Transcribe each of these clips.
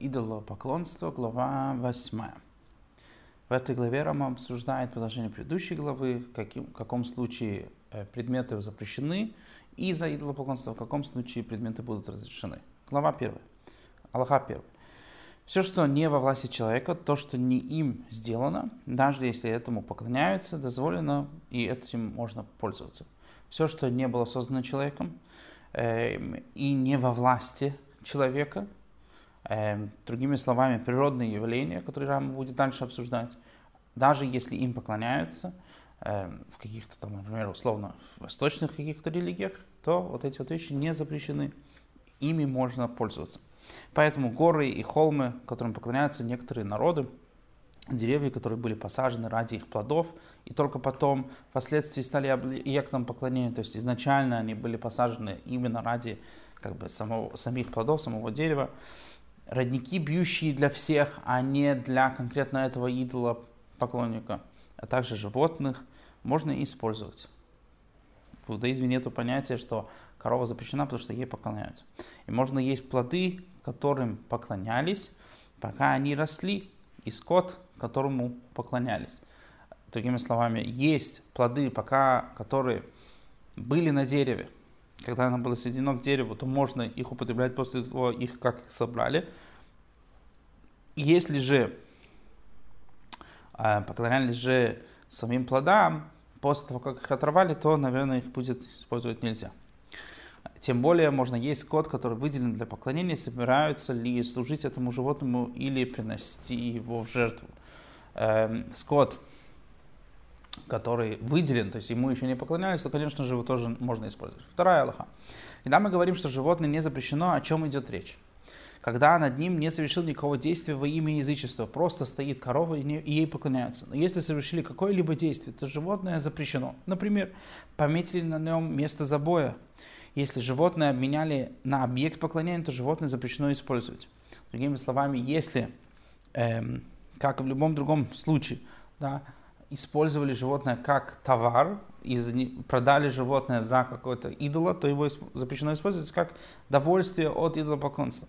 идолопоклонство, глава 8. В этой главе Рама обсуждает продолжение предыдущей главы, каким, в каком случае э, предметы запрещены из-за идолопоклонства, в каком случае предметы будут разрешены. Глава 1. Аллаха 1. Все, что не во власти человека, то, что не им сделано, даже если этому поклоняются, дозволено, и этим можно пользоваться. Все, что не было создано человеком, э, и не во власти человека, другими словами, природные явления, которые Рама будет дальше обсуждать, даже если им поклоняются эм, в каких-то там, например, условно, восточных каких-то религиях, то вот эти вот вещи не запрещены, ими можно пользоваться. Поэтому горы и холмы, которым поклоняются некоторые народы, деревья, которые были посажены ради их плодов, и только потом впоследствии стали объектом поклонения, то есть изначально они были посажены именно ради как бы самого, самих плодов, самого дерева, родники, бьющие для всех, а не для конкретно этого идола поклонника, а также животных, можно использовать. В иудаизме нет понятия, что корова запрещена, потому что ей поклоняются. И можно есть плоды, которым поклонялись, пока они росли, и скот, которому поклонялись. Другими словами, есть плоды, пока которые были на дереве, когда оно было сведено к дереву, то можно их употреблять после того, их как их собрали. Если же э, поклонялись же самим плодам, после того, как их оторвали, то, наверное, их будет использовать нельзя. Тем более можно есть скот, который выделен для поклонения, собираются ли служить этому животному или приносить его в жертву. Эм, скот, который выделен, то есть ему еще не поклонялись, то, конечно же, его тоже можно использовать. Вторая Аллаха. Когда мы говорим, что животное не запрещено, о чем идет речь? Когда над ним не совершил никакого действия во имя язычества, просто стоит корова и, не, и ей поклоняются. Но если совершили какое-либо действие, то животное запрещено. Например, пометили на нем место забоя. Если животное обменяли на объект поклонения, то животное запрещено использовать. Другими словами, если, эм, как в любом другом случае, да, использовали животное как товар, и продали животное за какое-то идола, то его запрещено использовать как довольствие от идолопоклонства.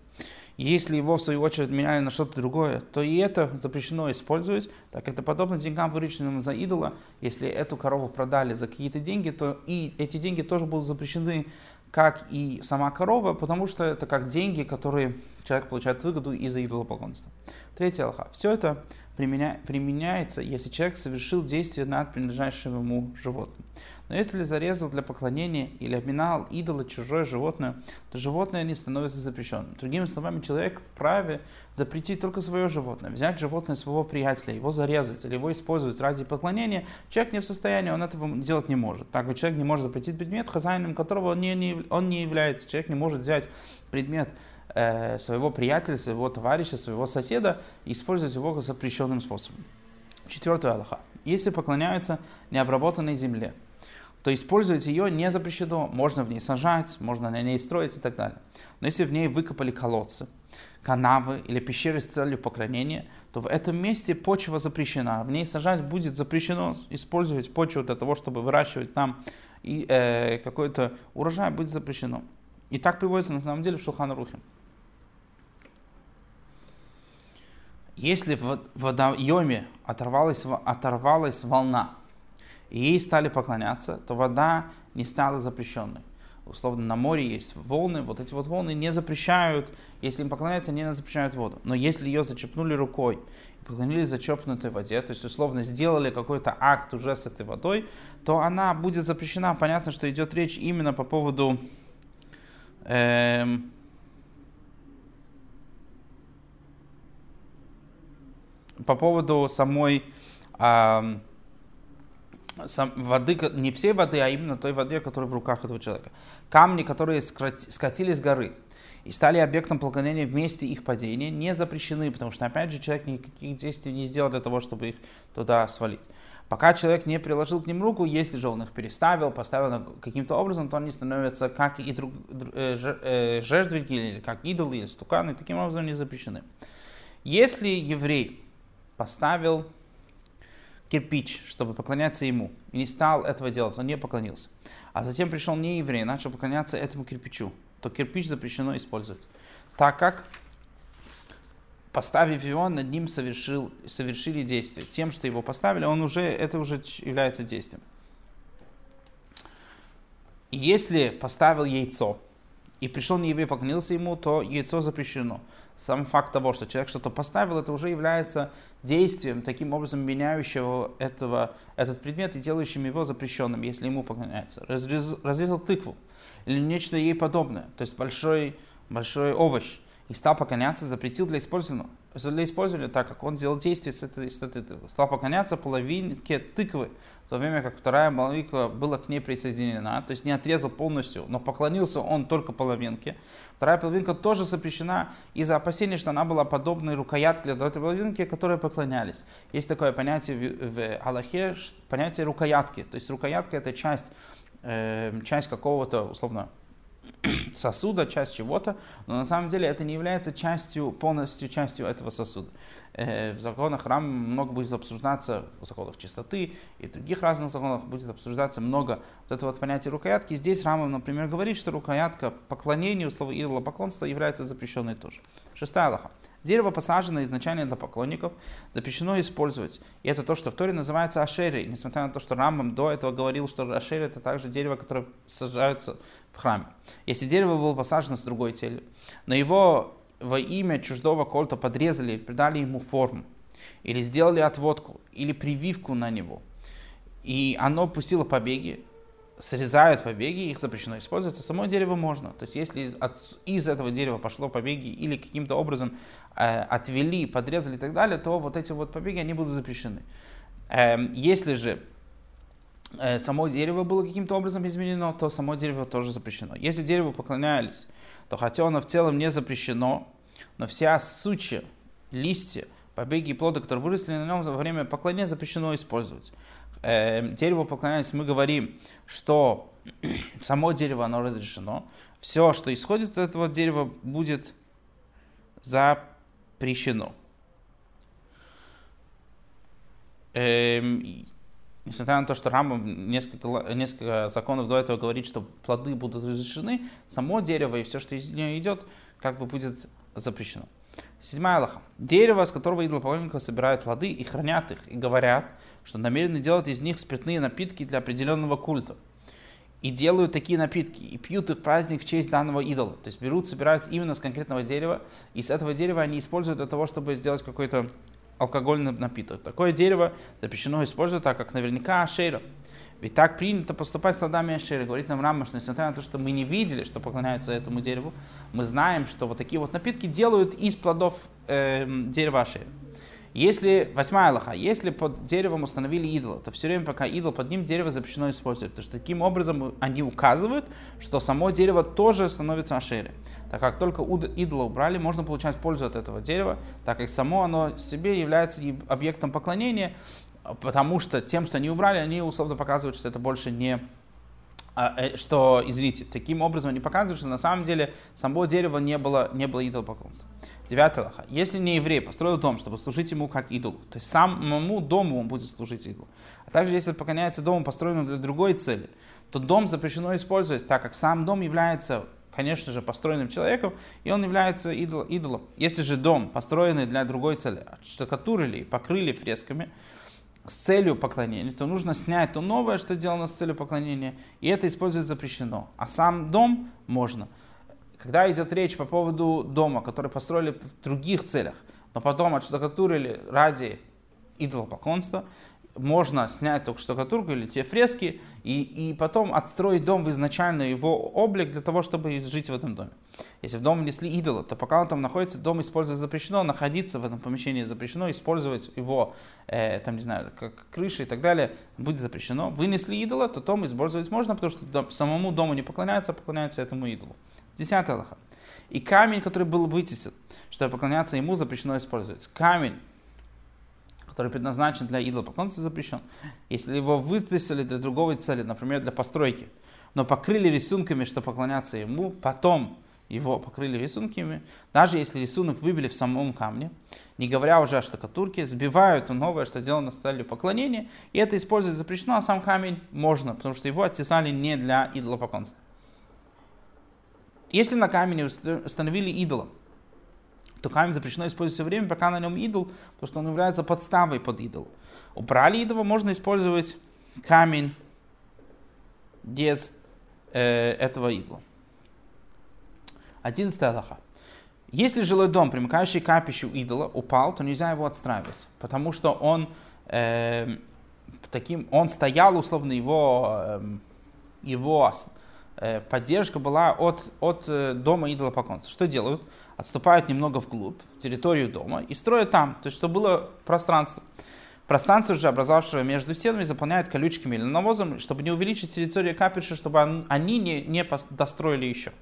Если его, в свою очередь, меняли на что-то другое, то и это запрещено использовать. Так это подобно деньгам, вырученным за идола. Если эту корову продали за какие-то деньги, то и эти деньги тоже будут запрещены, как и сама корова, потому что это как деньги, которые человек получает выгоду из-за идолопоклонства. Третье алха. Все это применя, применяется, если человек совершил действие над принадлежащим ему животным. Но если зарезал для поклонения или обминал идола чужое животное, то животное не становится запрещенным. Другими словами, человек вправе запретить только свое животное, взять животное своего приятеля, его зарезать или его использовать ради поклонения. Человек не в состоянии, он этого делать не может. Так человек не может запретить предмет, хозяином которого он не, не, он не является. Человек не может взять предмет своего приятеля, своего товарища, своего соседа и использовать его запрещенным способом. Четвертое Аллаха. Если поклоняются необработанной земле, то использовать ее не запрещено. Можно в ней сажать, можно на ней строить и так далее. Но если в ней выкопали колодцы, канавы или пещеры с целью поклонения, то в этом месте почва запрещена. В ней сажать будет запрещено использовать почву для того, чтобы выращивать там и э, какой-то урожай будет запрещено. И так приводится на самом деле в Шулхан Рухе. Если в водоеме оторвалась, оторвалась волна, и ей стали поклоняться, то вода не стала запрещенной. Условно, на море есть волны, вот эти вот волны не запрещают, если им поклоняются, они не запрещают воду. Но если ее зачепнули рукой и поклонились зачепнутой воде, то есть, условно, сделали какой-то акт уже с этой водой, то она будет запрещена. Понятно, что идет речь именно по поводу эм, по поводу самой эм, сам, воды, не всей воды, а именно той воды, которая в руках этого человека. Камни, которые скатились с горы и стали объектом поклонения вместе их падения, не запрещены, потому что, опять же, человек никаких действий не сделал для того, чтобы их туда свалить. Пока человек не приложил к ним руку, если же он их переставил, поставил каким-то образом, то они становятся как и друг, э, э, жертвенники, или как идолы, или стуканы, таким образом не запрещены. Если еврей поставил кирпич, чтобы поклоняться ему, и не стал этого делать, он не поклонился. А затем пришел не еврей, начал поклоняться этому кирпичу, то кирпич запрещено использовать. Так как поставив его, над ним совершил, совершили действие. Тем, что его поставили, он уже, это уже является действием. И если поставил яйцо, и пришел нееврей, поклонился ему, то яйцо запрещено. Сам факт того, что человек что-то поставил, это уже является действием, таким образом меняющего этого, этот предмет и делающим его запрещенным, если ему поклоняется. Разрезал тыкву или нечто ей подобное, то есть большой, большой овощ, и стал поклоняться, запретил для использования, для использования, так как он делал действие с этой, с этой. Стал поклоняться половинке тыквы, в то время как вторая половинка была к ней присоединена, то есть не отрезал полностью, но поклонился он только половинке. Вторая половинка тоже запрещена из-за опасения, что она была подобной рукоятке для этой половинки, которые поклонялись. Есть такое понятие в, в Аллахе, понятие рукоятки. То есть рукоятка это часть, э, часть какого-то, условно, сосуда, часть чего-то, но на самом деле это не является частью, полностью частью этого сосуда. Э, в законах храма много будет обсуждаться, в законах чистоты и других разных законах будет обсуждаться много вот этого вот понятия рукоятки. Здесь Рамов, например, говорит, что рукоятка поклонению, слово идолопоклонства является запрещенной тоже. Шестая Аллаха. Дерево посажено изначально для поклонников, запрещено использовать. И это то, что в Торе называется ашери. Несмотря на то, что Рамбам до этого говорил, что ашери это также дерево, которое сажается в храме. Если дерево было посажено с другой целью, но его во имя чуждого кольта подрезали, придали ему форму, или сделали отводку, или прививку на него, и оно пустило побеги, срезают побеги, их запрещено использовать, а само дерево можно. То есть если из, от, из этого дерева пошло побеги или каким-то образом э, отвели, подрезали и так далее, то вот эти вот побеги, они будут запрещены. Э, если же э, само дерево было каким-то образом изменено, то само дерево тоже запрещено. Если дереву поклонялись, то хотя оно в целом не запрещено, но вся сучья, листья, побеги и плоды, которые выросли на нем во время поклонения, запрещено использовать. Э, дереву поклонялись, мы говорим, что само дерево, оно разрешено. Все, что исходит от этого дерева, будет запрещено. Эм, Несмотря на то, что Рамбам несколько, несколько законов до этого говорит, что плоды будут разрешены, само дерево и все, что из нее идет, как бы будет запрещено. Седьмая Аллаха. Дерево, с которого идолопоклонников собирают плоды и хранят их, и говорят, что намерены делать из них спиртные напитки для определенного культа. И делают такие напитки, и пьют их праздник в честь данного идола. То есть берут, собираются именно с конкретного дерева, и с этого дерева они используют для того, чтобы сделать какой-то алкогольный напиток. Такое дерево запрещено использовать, так как наверняка ашера. Ведь так принято поступать с плодами ашера. Говорит нам Рамаш, несмотря на то, что мы не видели, что поклоняются этому дереву, мы знаем, что вот такие вот напитки делают из плодов э, дерева ашера. Если, восьмая Аллаха, если под деревом установили идола, то все время, пока идол под ним, дерево запрещено использовать. Потому что таким образом они указывают, что само дерево тоже становится ашерой. Так как только идола убрали, можно получать пользу от этого дерева, так как само оно себе является объектом поклонения, потому что тем, что они убрали, они условно показывают, что это больше не что, извините, таким образом они показывают, что на самом деле само дерево не было, не было идолопоклонства. Девятый лоха. Если не еврей построил дом, чтобы служить ему как идолу, то есть самому дому он будет служить идолу. А также если поклоняется дому, построенному для другой цели, то дом запрещено использовать, так как сам дом является конечно же, построенным человеком, и он является идол, идолом. Если же дом, построенный для другой цели, штукатурили, покрыли фресками с целью поклонения, то нужно снять то новое, что сделано с целью поклонения, и это использовать запрещено. А сам дом можно. Когда идет речь по поводу дома, который построили в других целях, но потом отштукатурили ради идолопоклонства, можно снять только штукатурку или те фрески и, и потом отстроить дом в изначально его облик для того, чтобы жить в этом доме. Если в дом внесли идола, то пока он там находится, дом использовать запрещено, находиться в этом помещении запрещено, использовать его, э, там, не знаю, как крыша и так далее, будет запрещено. Вынесли идола, то дом использовать можно, потому что дом, самому дому не поклоняется, а поклоняется этому идолу. Десятая Аллаха. И камень, который был вытесен, чтобы поклоняться ему, запрещено использовать. Камень, который предназначен для идолопоклонства, запрещен. Если его вытесили для другой цели, например, для постройки, но покрыли рисунками, что поклоняться ему, потом его покрыли рисунками, даже если рисунок выбили в самом камне, не говоря уже о штукатурке, сбивают новое, что сделано с целью поклонения, и это использовать запрещено, а сам камень можно, потому что его оттесали не для идолопоклонства. Если на камне установили идола, то камень запрещено использовать все время, пока на нем идол, потому что он является подставой под идол. Убрали идола, можно использовать камень без э, этого идола. Одиннадцатая Аллаха. Если жилой дом, примыкающий к капищу идола, упал, то нельзя его отстраивать, потому что он, э, таким, он стоял, условно, его, э, его э, поддержка была от, от э, дома идола поклонства. Что делают? Отступают немного вглубь, территорию дома и строят там, то есть чтобы было пространство. Пространство же, образовавшее между стенами, заполняют колючками или навозом, чтобы не увеличить территорию капища, чтобы они не, не достроили еще.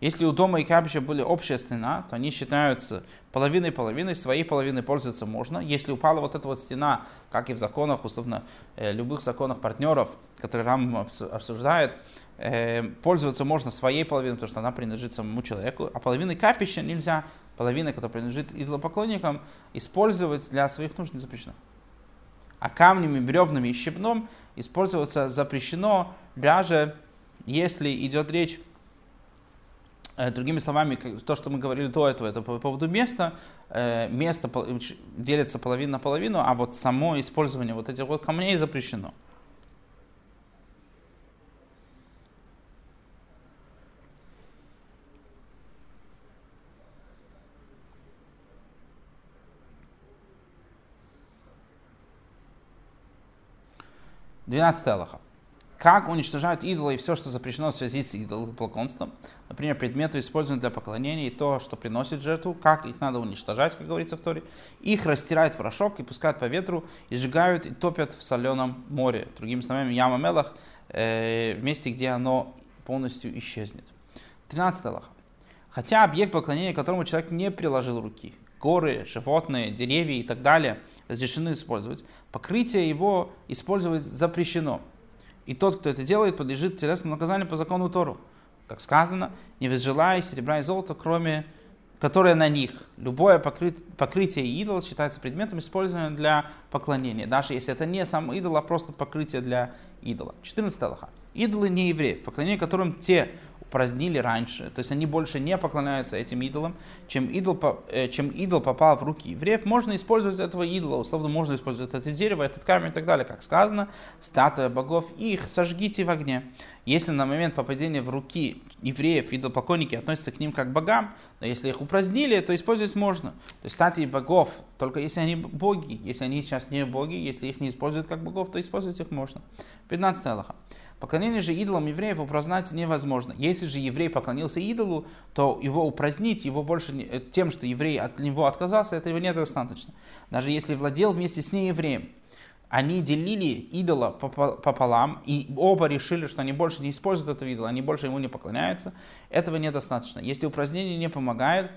Если у дома и капища были общая стена, то они считаются половиной-половиной, своей половиной пользоваться можно. Если упала вот эта вот стена, как и в законах, условно, э, любых законах партнеров, которые Рам обсуждает, э, пользоваться можно своей половиной, потому что она принадлежит самому человеку, а половиной капища нельзя, половина, которая принадлежит идолопоклонникам, использовать для своих нужд не запрещено. А камнями, бревнами и щебном использоваться запрещено, даже если идет речь другими словами, то, что мы говорили до этого, это по поводу места. Э, место делится половина на половину, а вот само использование вот этих вот камней запрещено. Двенадцатая Аллаха как уничтожают идолы и все, что запрещено в связи с идолопоклонством. Например, предметы, используемые для поклонения и то, что приносит жертву, как их надо уничтожать, как говорится в Торе. Их растирают в порошок и пускают по ветру, и сжигают и топят в соленом море. Другими словами, яма Мелах, э, месте, где оно полностью исчезнет. 13 Аллах. Хотя объект поклонения, которому человек не приложил руки, горы, животные, деревья и так далее, разрешены использовать, покрытие его использовать запрещено – и тот, кто это делает, подлежит телесному наказанию по закону Тору. Как сказано, не возжелай серебра и золота, кроме которое на них. Любое покрыть, покрытие идола считается предметом, используемым для поклонения, даже если это не сам идол, а просто покрытие для идола. 14 Аллаха. Идолы не евреев, поклонение которым те упразднили раньше, то есть они больше не поклоняются этим идолам, чем идол, э, чем идол попал в руки евреев, можно использовать этого идола, условно можно использовать это дерево, этот камень и так далее, как сказано, статуя богов, их сожгите в огне. Если на момент попадения в руки евреев идолопоклонники относятся к ним как к богам, но если их упразднили, то использовать можно. То есть статуи богов, только если они боги, если они сейчас не боги, если их не используют как богов, то использовать их можно. 15 Аллаха. Поклонение же идолам евреев упразднить невозможно. Если же еврей поклонился идолу, то его упразднить, его больше не, э, тем, что еврей от него отказался, этого недостаточно. Даже если владел вместе с неевреем, они делили идола пополам, и оба решили, что они больше не используют этого идола, они больше ему не поклоняются, этого недостаточно. Если упразднение не помогает,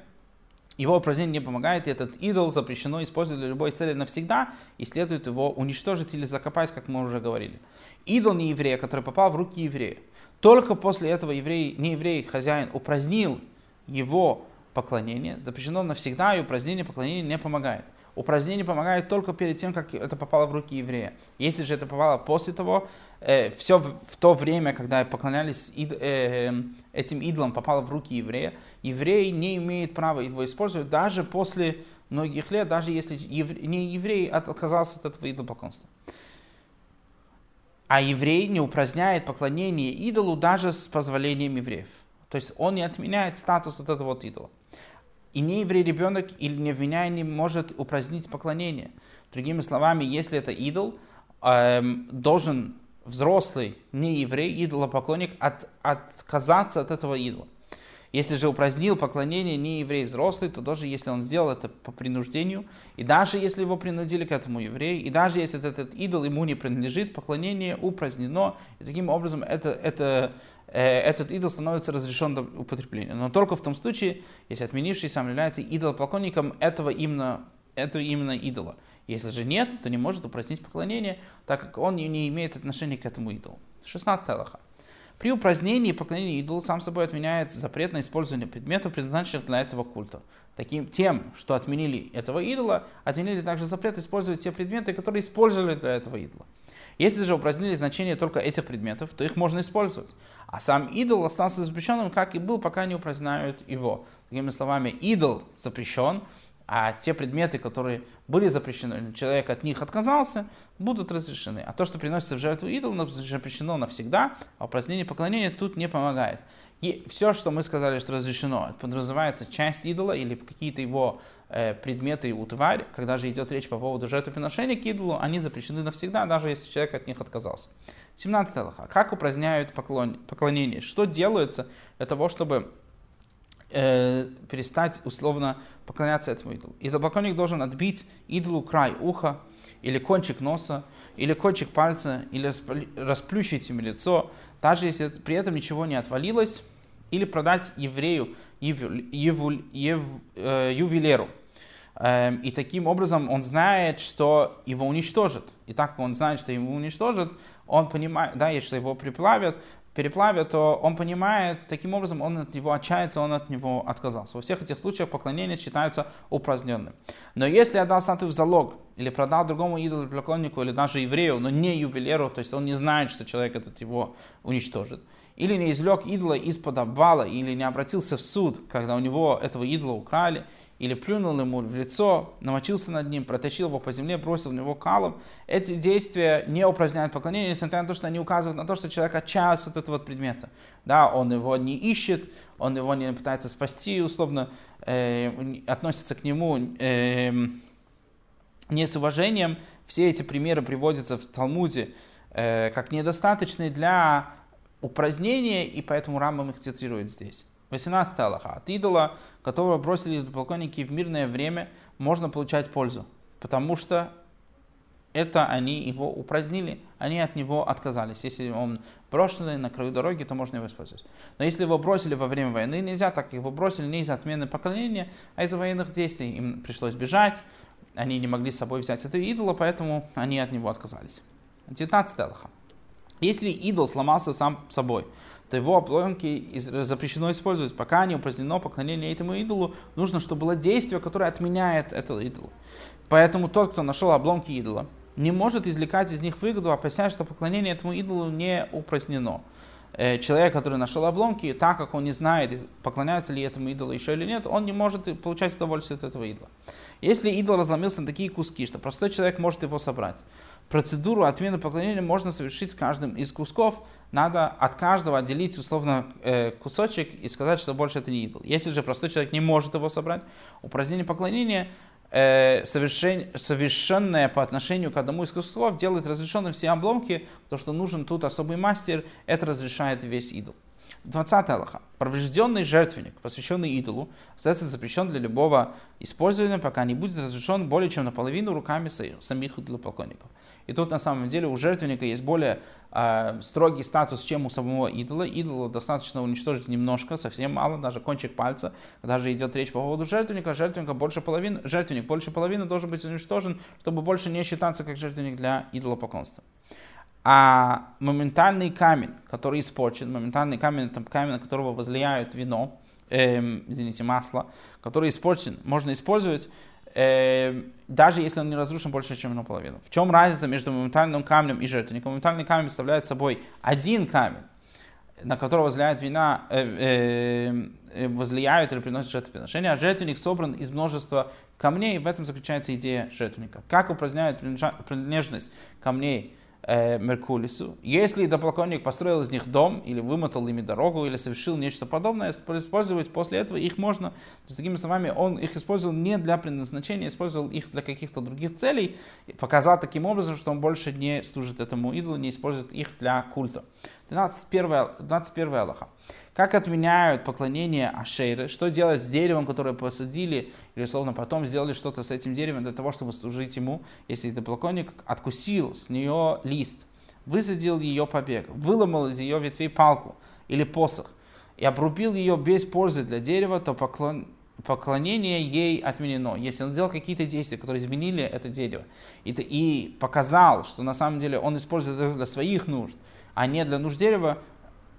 его упразднение не помогает, и этот идол запрещено использовать для любой цели навсегда, и следует его уничтожить или закопать, как мы уже говорили идол не еврея, который попал в руки еврея. Только после этого еврей, не еврей, хозяин упразднил его поклонение, запрещено навсегда, и упразднение поклонения не помогает. Упразднение помогает только перед тем, как это попало в руки еврея. Если же это попало после того, э, все в, в то время, когда поклонялись ид, э, этим идолам, попало в руки еврея, еврей не имеет права его использовать даже после многих лет, даже если евре, не еврей отказался от этого идолопоклонства. А еврей не упраздняет поклонение идолу даже с позволением евреев. То есть он не отменяет статус от этого вот идола. И не еврей ребенок или не невменяемый может упразднить поклонение. Другими словами, если это идол, эм, должен взрослый, не еврей, идолопоклонник от, отказаться от этого идола. Если же упразднил поклонение не еврей взрослый, то даже если он сделал это по принуждению, и даже если его принудили к этому евреи, и даже если этот идол ему не принадлежит, поклонение упразднено, и таким образом это, это, э, этот идол становится разрешен до употребления. Но только в том случае, если отменивший сам является идолопоклонником этого именно, этого именно идола. Если же нет, то не может упразднить поклонение, так как он не имеет отношения к этому идолу. 16 Аллаха. При упразднении и поклонении идолу сам собой отменяет запрет на использование предметов, предназначенных для этого культа. Таким тем, что отменили этого идола, отменили также запрет использовать те предметы, которые использовали для этого идола. Если же упразднили значение только этих предметов, то их можно использовать. А сам идол остался запрещенным, как и был, пока не упраздняют его. Другими словами, идол запрещен, а те предметы, которые были запрещены, человек от них отказался, будут разрешены. А то, что приносится в жертву идолу, запрещено навсегда, а упразднение поклонения тут не помогает. И все, что мы сказали, что разрешено, подразумевается часть идола или какие-то его э, предметы у тварь, когда же идет речь по поводу жертвоприношения к идолу, они запрещены навсегда, даже если человек от них отказался. 17 лоха. Как упраздняют поклон, поклонение? Что делается для того, чтобы э, перестать условно поклоняться этому идолу. Идолопоклонник должен отбить идолу край уха, или кончик носа, или кончик пальца, или расплющить им лицо, даже если при этом ничего не отвалилось, или продать еврею, еву, еву, еву, э, ювелиру. Эм, и таким образом он знает, что его уничтожат. И так он знает, что его уничтожат, он понимает, да, что его приплавят, переплавят, то он понимает, таким образом он от него отчается, он от него отказался. Во всех этих случаях поклонение считается упраздненным. Но если отдал статую в залог, или продал другому идолопоклоннику, или даже еврею, но не ювелиру, то есть он не знает, что человек этот его уничтожит, или не извлек идола из-под обвала, или не обратился в суд, когда у него этого идола украли, или плюнул ему в лицо, намочился над ним, протащил его по земле, бросил в него калом. Эти действия не упраздняют поклонение, несмотря на то, что они указывают на то, что человек отчаялся от этого предмета. Да, он его не ищет, он его не пытается спасти, условно э, относится к нему э, не с уважением. Все эти примеры приводятся в Талмуде э, как недостаточные для упразднения, и поэтому Рамбам их цитирует здесь. 18 Аллаха. От идола, которого бросили поклонники в мирное время, можно получать пользу. Потому что это они его упразднили, они от него отказались. Если он брошенный на краю дороги, то можно его использовать. Но если его бросили во время войны, нельзя, так как его бросили не из-за отмены поклонения, а из-за военных действий. Им пришлось бежать, они не могли с собой взять это идола, поэтому они от него отказались. 19 Аллаха. Если идол сломался сам собой, то его обломки запрещено использовать. Пока не упразднено поклонение этому идолу, нужно, чтобы было действие, которое отменяет этот идол. Поэтому тот, кто нашел обломки идола, не может извлекать из них выгоду, опасаясь, что поклонение этому идолу не упразднено. Э, человек, который нашел обломки, так как он не знает, поклоняется ли этому идолу еще или нет, он не может получать удовольствие от этого идола. Если идол разломился на такие куски, что простой человек может его собрать, процедуру отмены поклонения можно совершить с каждым из кусков. Надо от каждого отделить условно э, кусочек и сказать, что больше это не идол. Если же простой человек не может его собрать, упразднение поклонения э, совершен, совершенное по отношению к одному из кусков делает разрешенным все обломки, то что нужен тут особый мастер, это разрешает весь идол. 20 Аллаха. Поврежденный жертвенник, посвященный идолу, остается запрещен для любого использования, пока не будет разрешен более чем наполовину руками самих идолопоклонников. И тут на самом деле у жертвенника есть более э, строгий статус, чем у самого идола. Идола достаточно уничтожить немножко, совсем мало, даже кончик пальца. Даже идет речь по поводу жертвенника, жертвенника больше половины, жертвенник больше половины должен быть уничтожен, чтобы больше не считаться как жертвенник для идолопоклонства. А моментальный камень, который испорчен, моментальный камень, это камень, на которого возлияют вино, эм, извините, масло, который испорчен, можно использовать, эм, даже если он не разрушен больше, чем наполовину. В чем разница между моментальным камнем и жертвенником? Моментальный камень представляет собой один камень, на которого возлияют вина, э, э, э, возлияют или приносят жертвоприношение, а жертвенник собран из множества камней, и в этом заключается идея жертвенника. Как упраздняют принадлежность камней э, Меркулису. Если дополковник построил из них дом, или вымотал ими дорогу, или совершил нечто подобное, использовать после этого их можно, то есть, такими словами, он их использовал не для предназначения, использовал их для каких-то других целей, показал таким образом, что он больше не служит этому идолу, не использует их для культа. 21, 21 Аллаха. Как отменяют поклонение Ашейры? Что делать с деревом, которое посадили, или условно потом сделали что-то с этим деревом для того, чтобы служить ему, если это поклонник откусил с нее лист, высадил ее побег, выломал из ее ветвей палку или посох и обрубил ее без пользы для дерева, то поклон, поклонение ей отменено. Если он сделал какие-то действия, которые изменили это дерево, и, и показал, что на самом деле он использует это для своих нужд, а не для нужд дерева,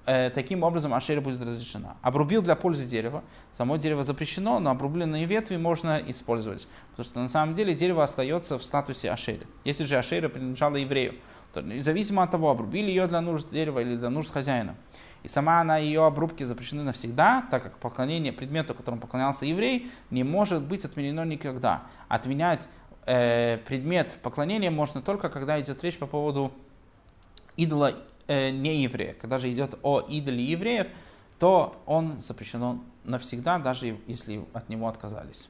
э, таким образом ашера будет разрешена. Обрубил для пользы дерева. Само дерево запрещено, но обрубленные ветви можно использовать. Потому что на самом деле дерево остается в статусе ашеры. Если же ашера принадлежала еврею, То, независимо от того, обрубили ее для нужд дерева или для нужд хозяина. И сама она, ее обрубки запрещены навсегда, так как поклонение предмету, которому поклонялся еврей, не может быть отменено никогда. Отменять э, предмет поклонения можно только, когда идет речь по поводу идола э, не еврея. Когда же идет о идоле евреев, то он запрещен навсегда, даже если от него отказались.